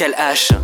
Pascal H.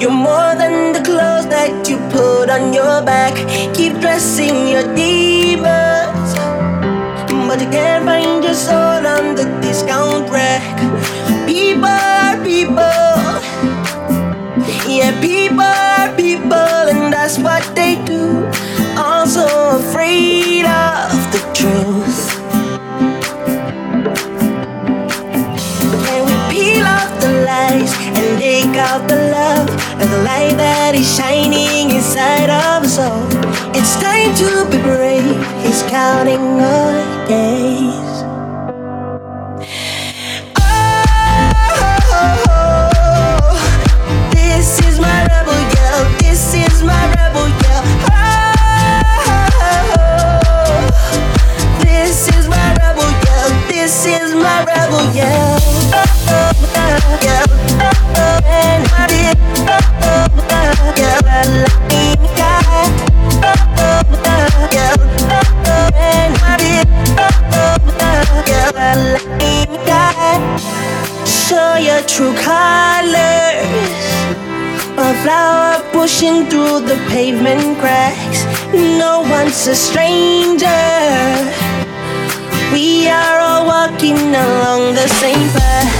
You're more than the clothes that you put on your back. Keep dressing your demons. But you can't find your soul on the discount rack. People are people. Yeah, people are people, and that's what they do. Also afraid of the truth. Can we peel off the lies and take out the and the light that is shining inside of us all? It's time to be brave. He's counting our days. Oh, Show your true colors. A flower pushing through the pavement cracks. No one's a stranger. We are all walking along the same path.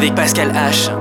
Avec Pascal H.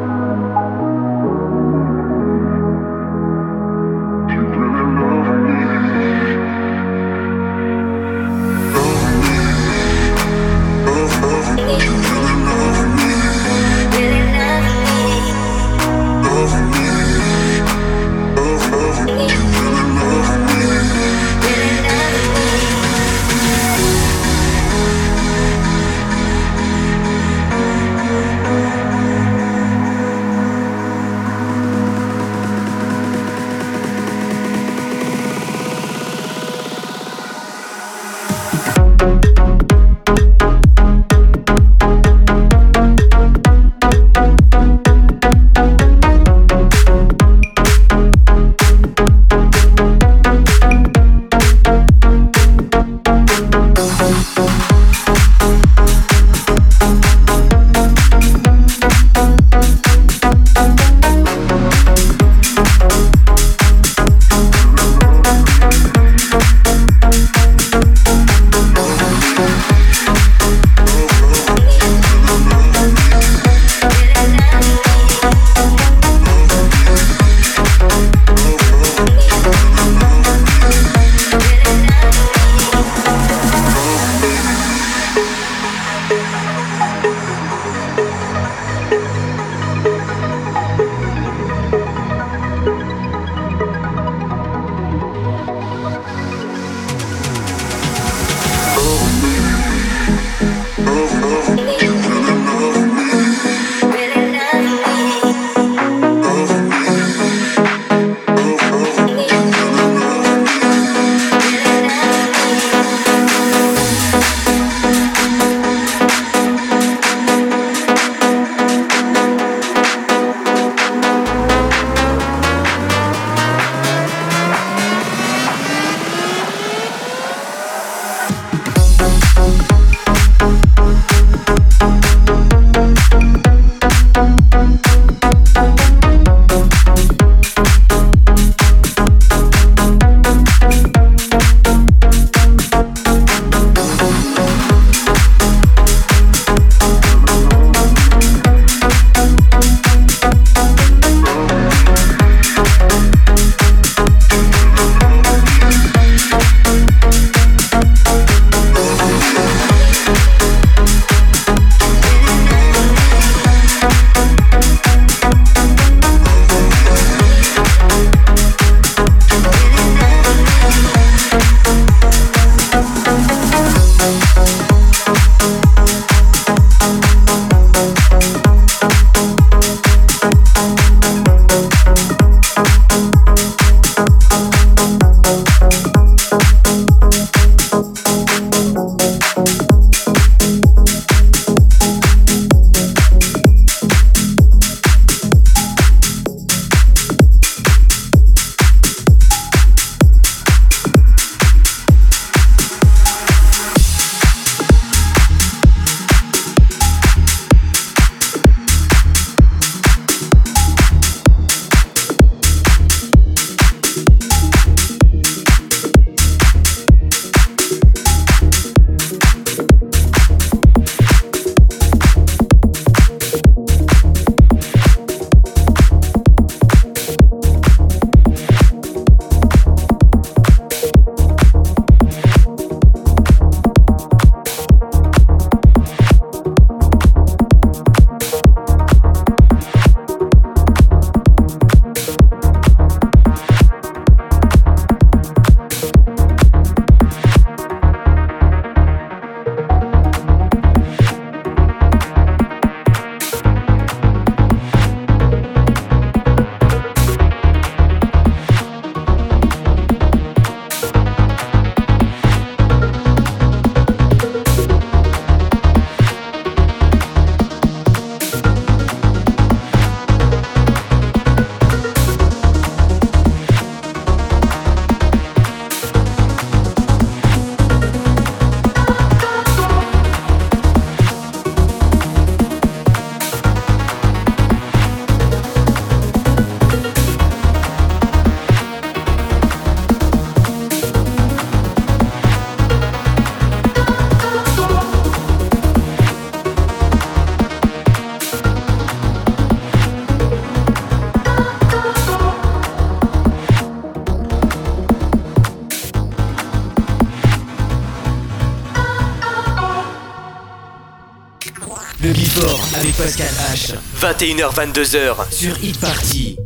Pascal H. 21h-22h sur Hit Party.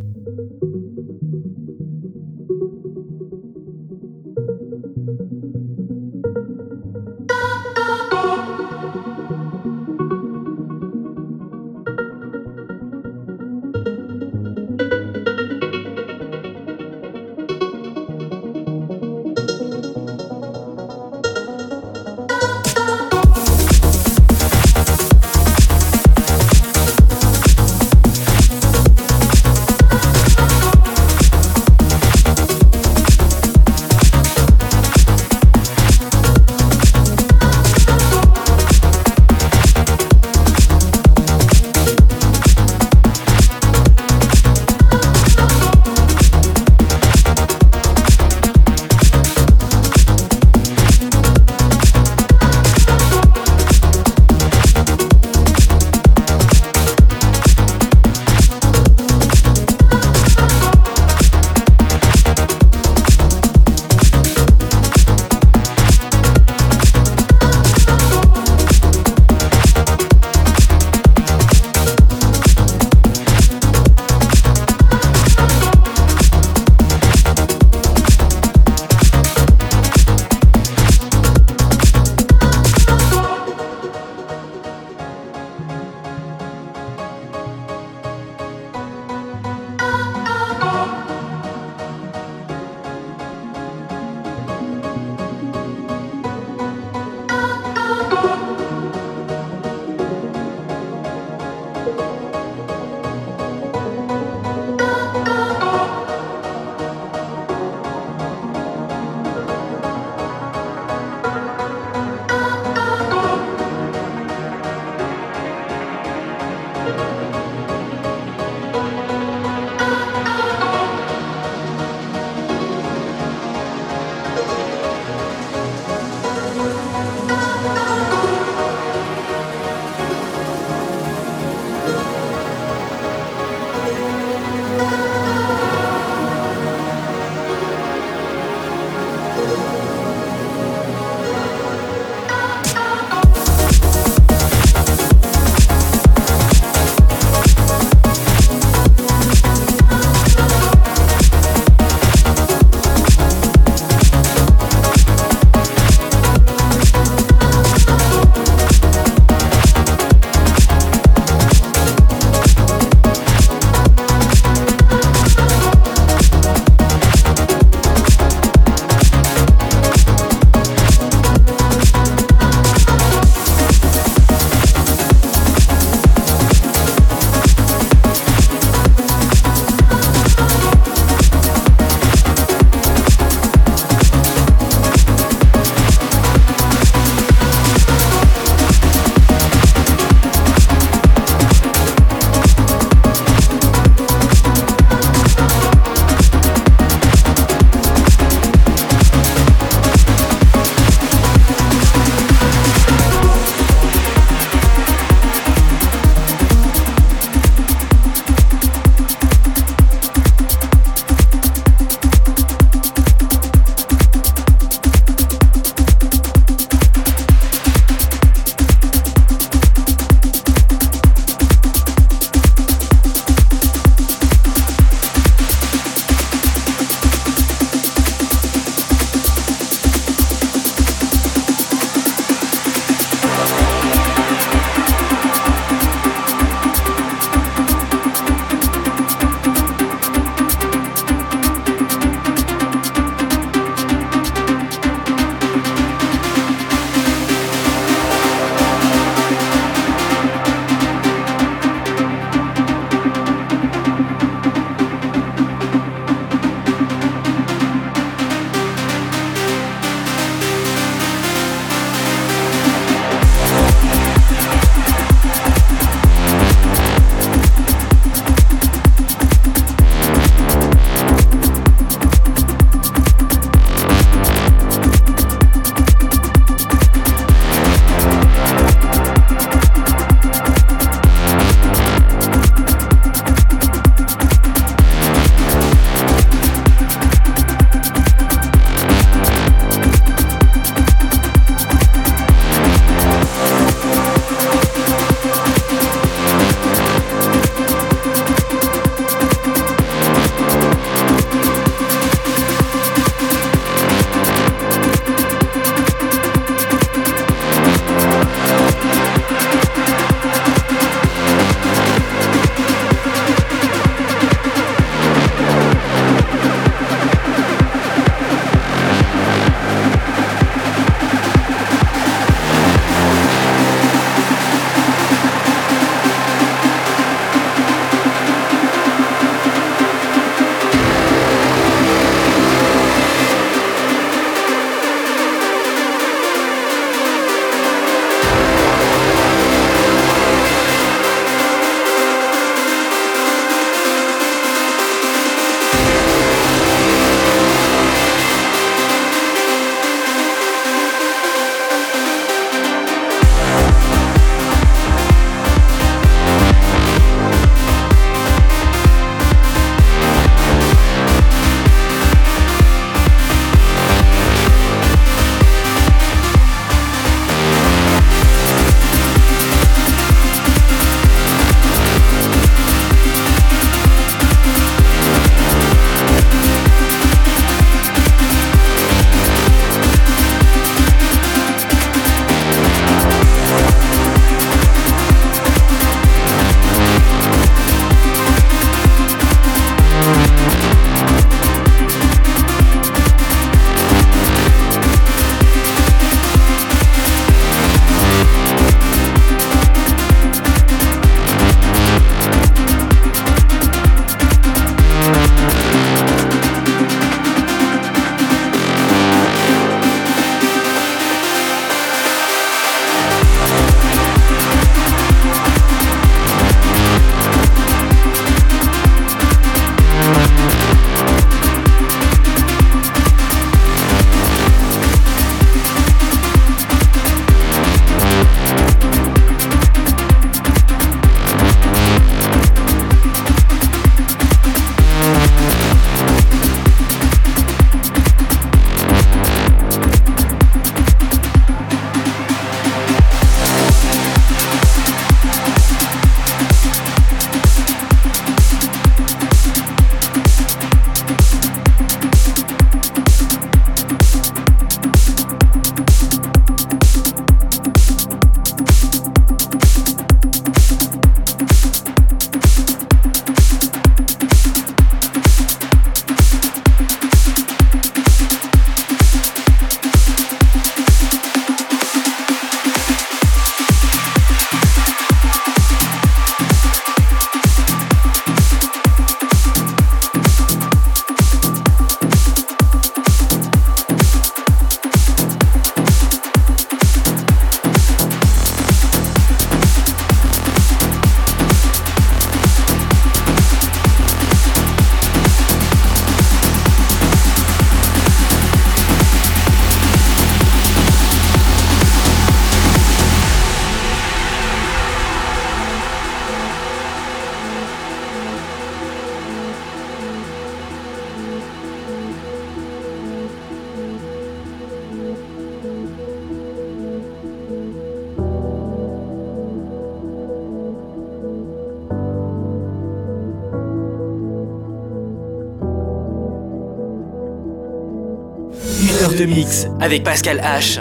De mix avec Pascal H.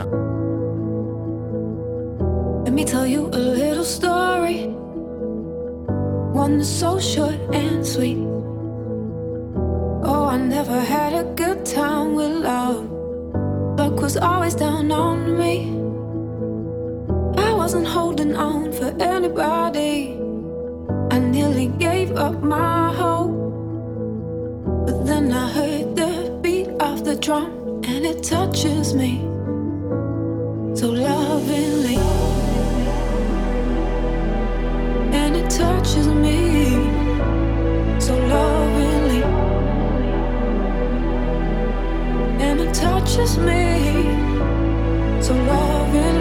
Let me tell you a little story. One that's so short and sweet. Oh, I never had a good time with love. Luck was always down on me. I wasn't holding on for anybody. I nearly gave up my hope. But then I heard the beat of the drum and it touches me so lovingly. And it touches me so lovingly. And it touches me so lovingly.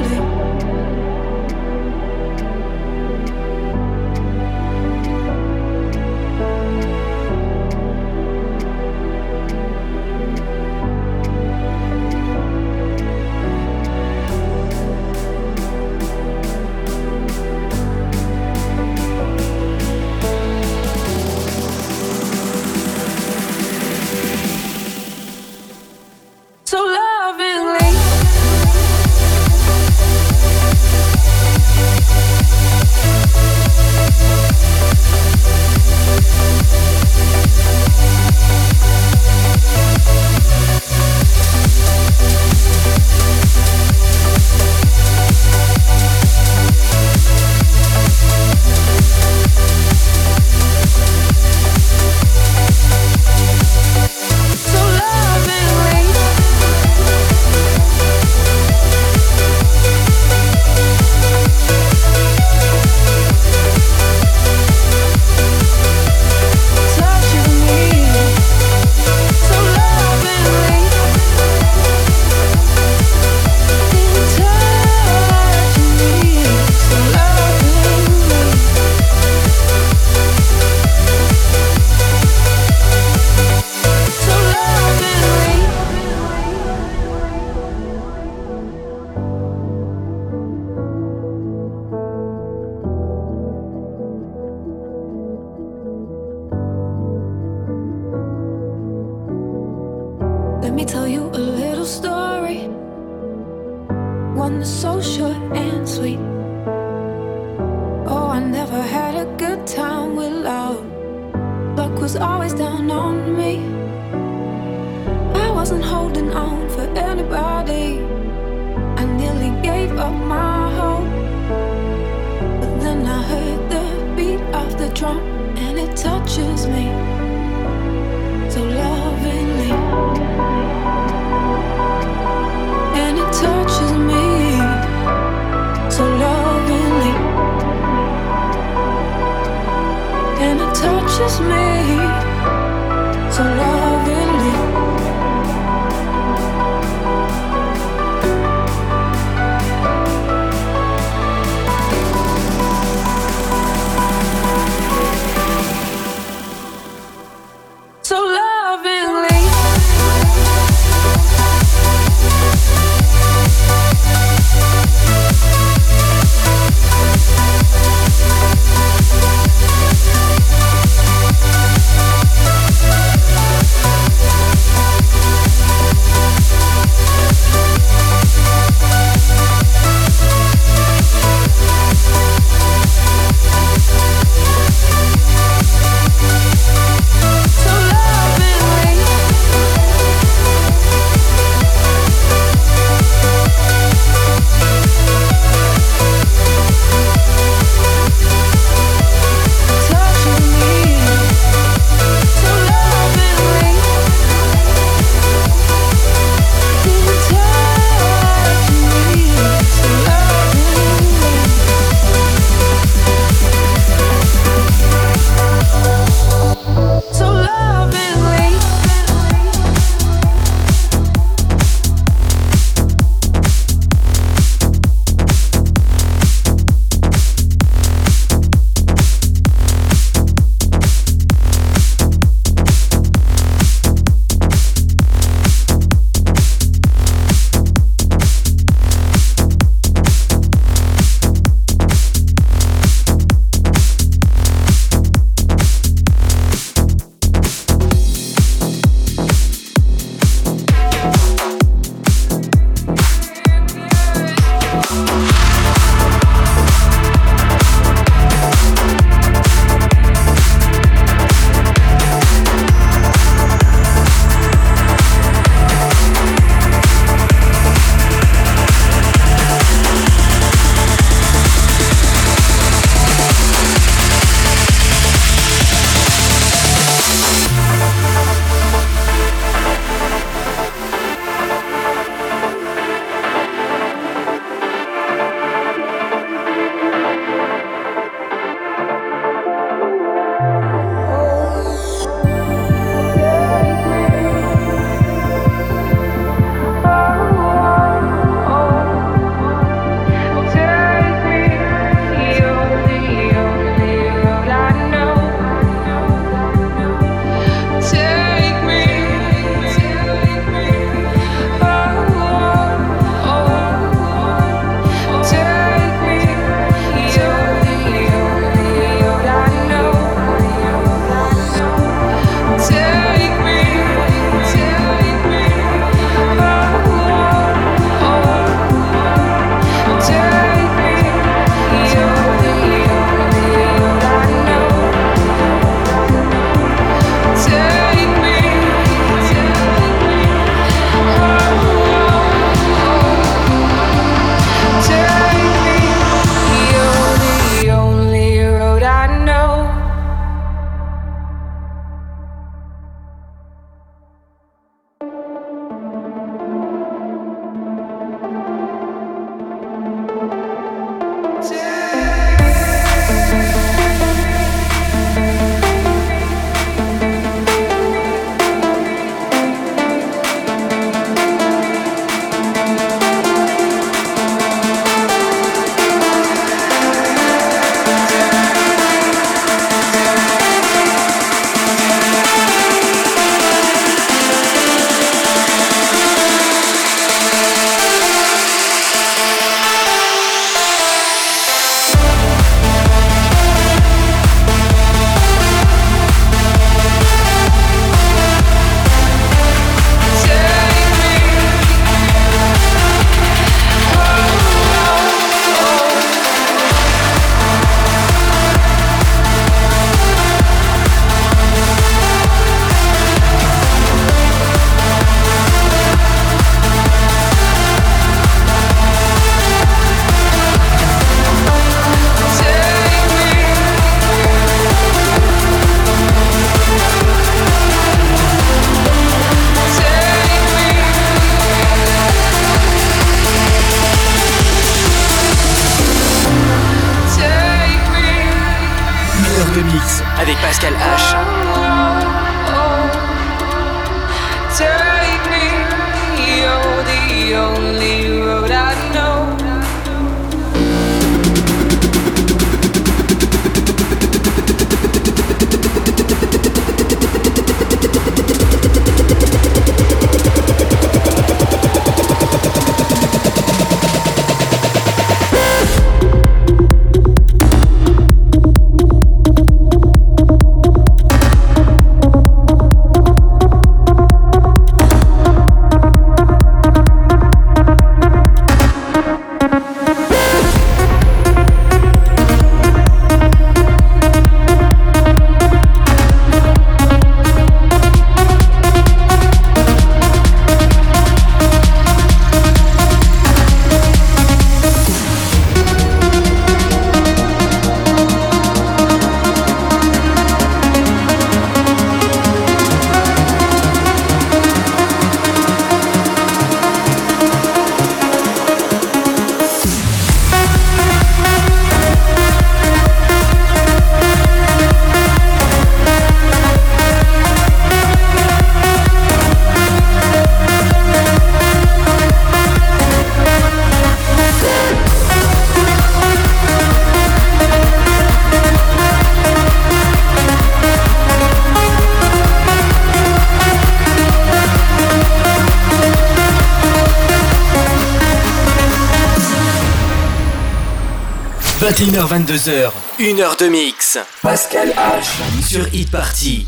21h-22h, 1 heure de mix. Pascal H. Sur Hit Party.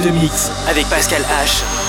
De mix avec Pascal H.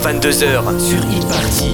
22h sur e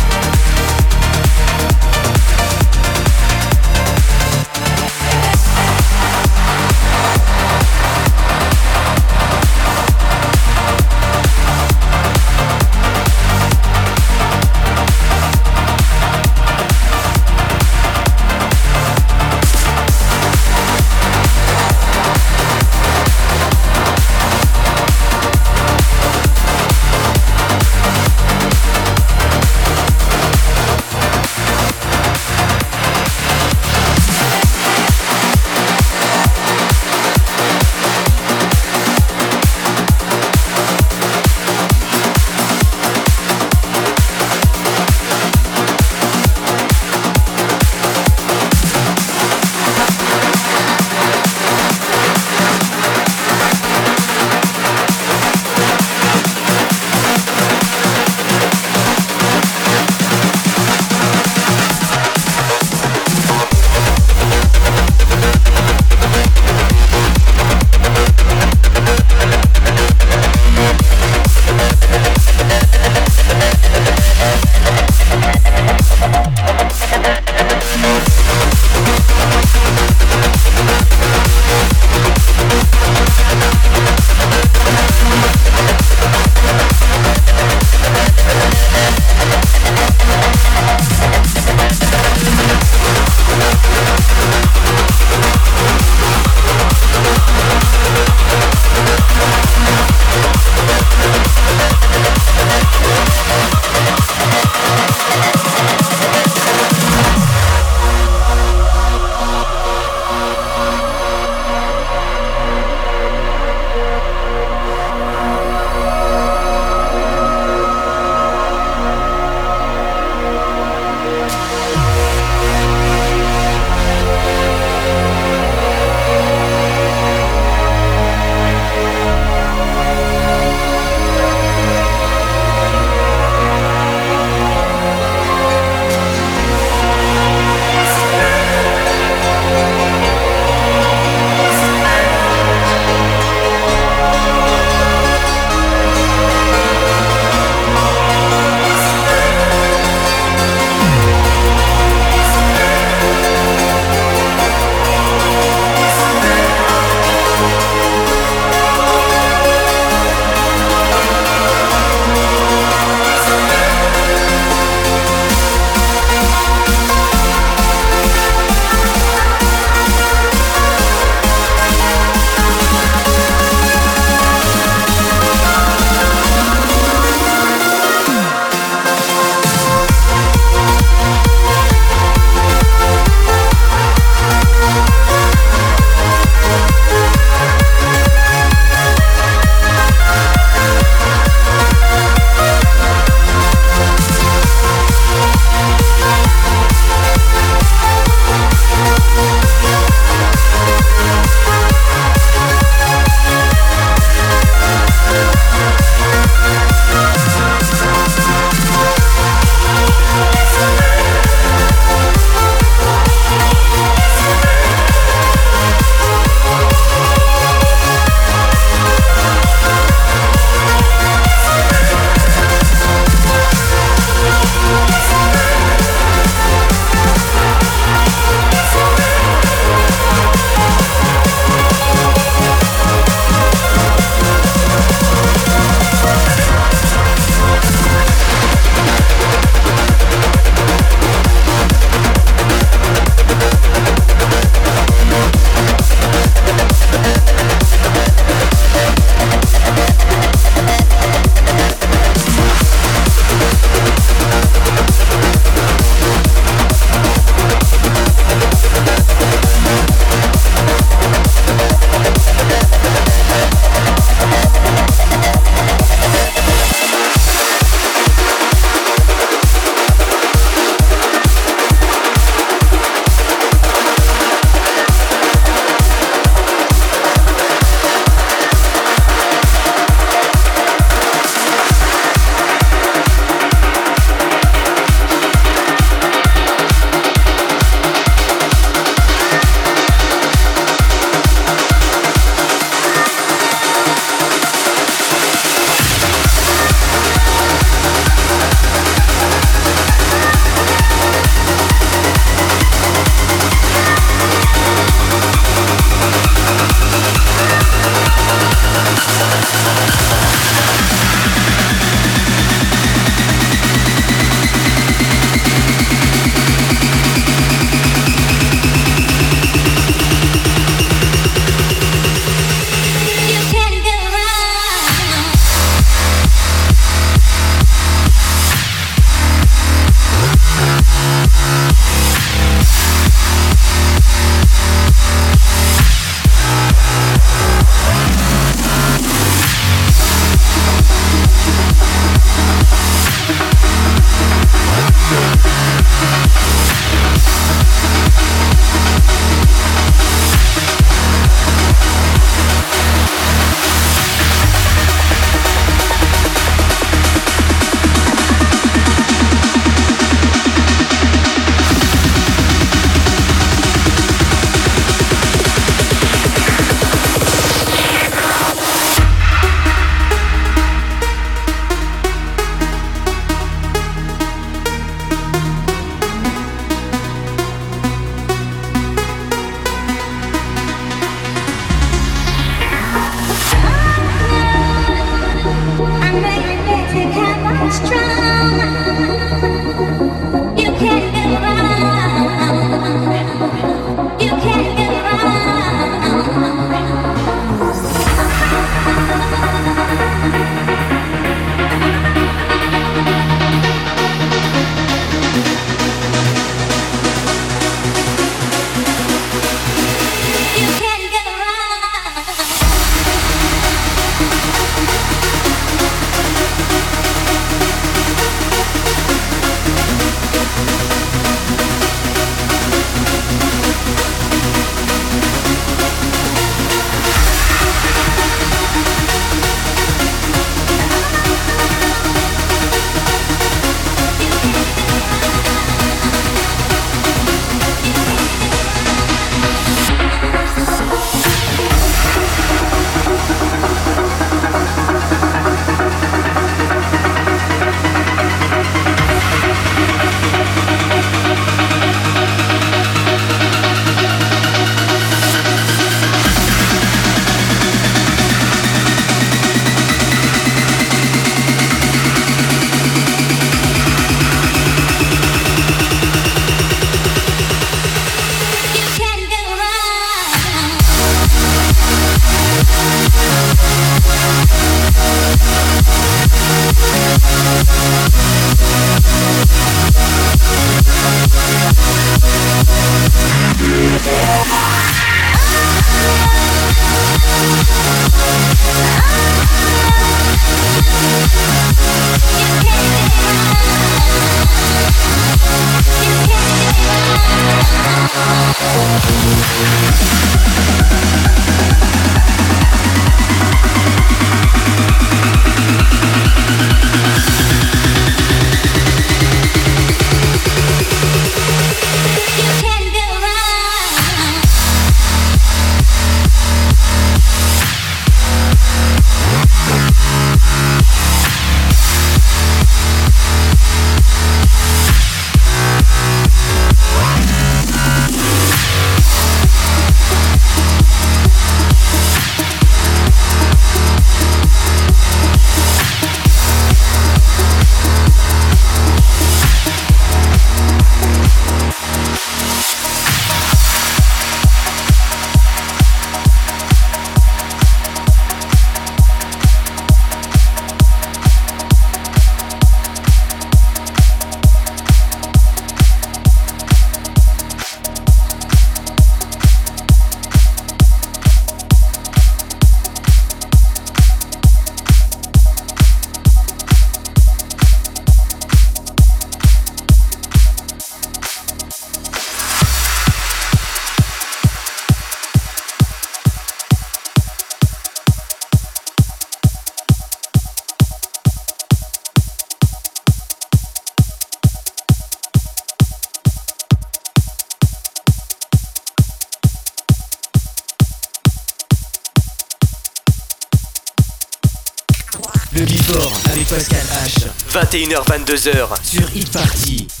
21h22h sur Hit Party.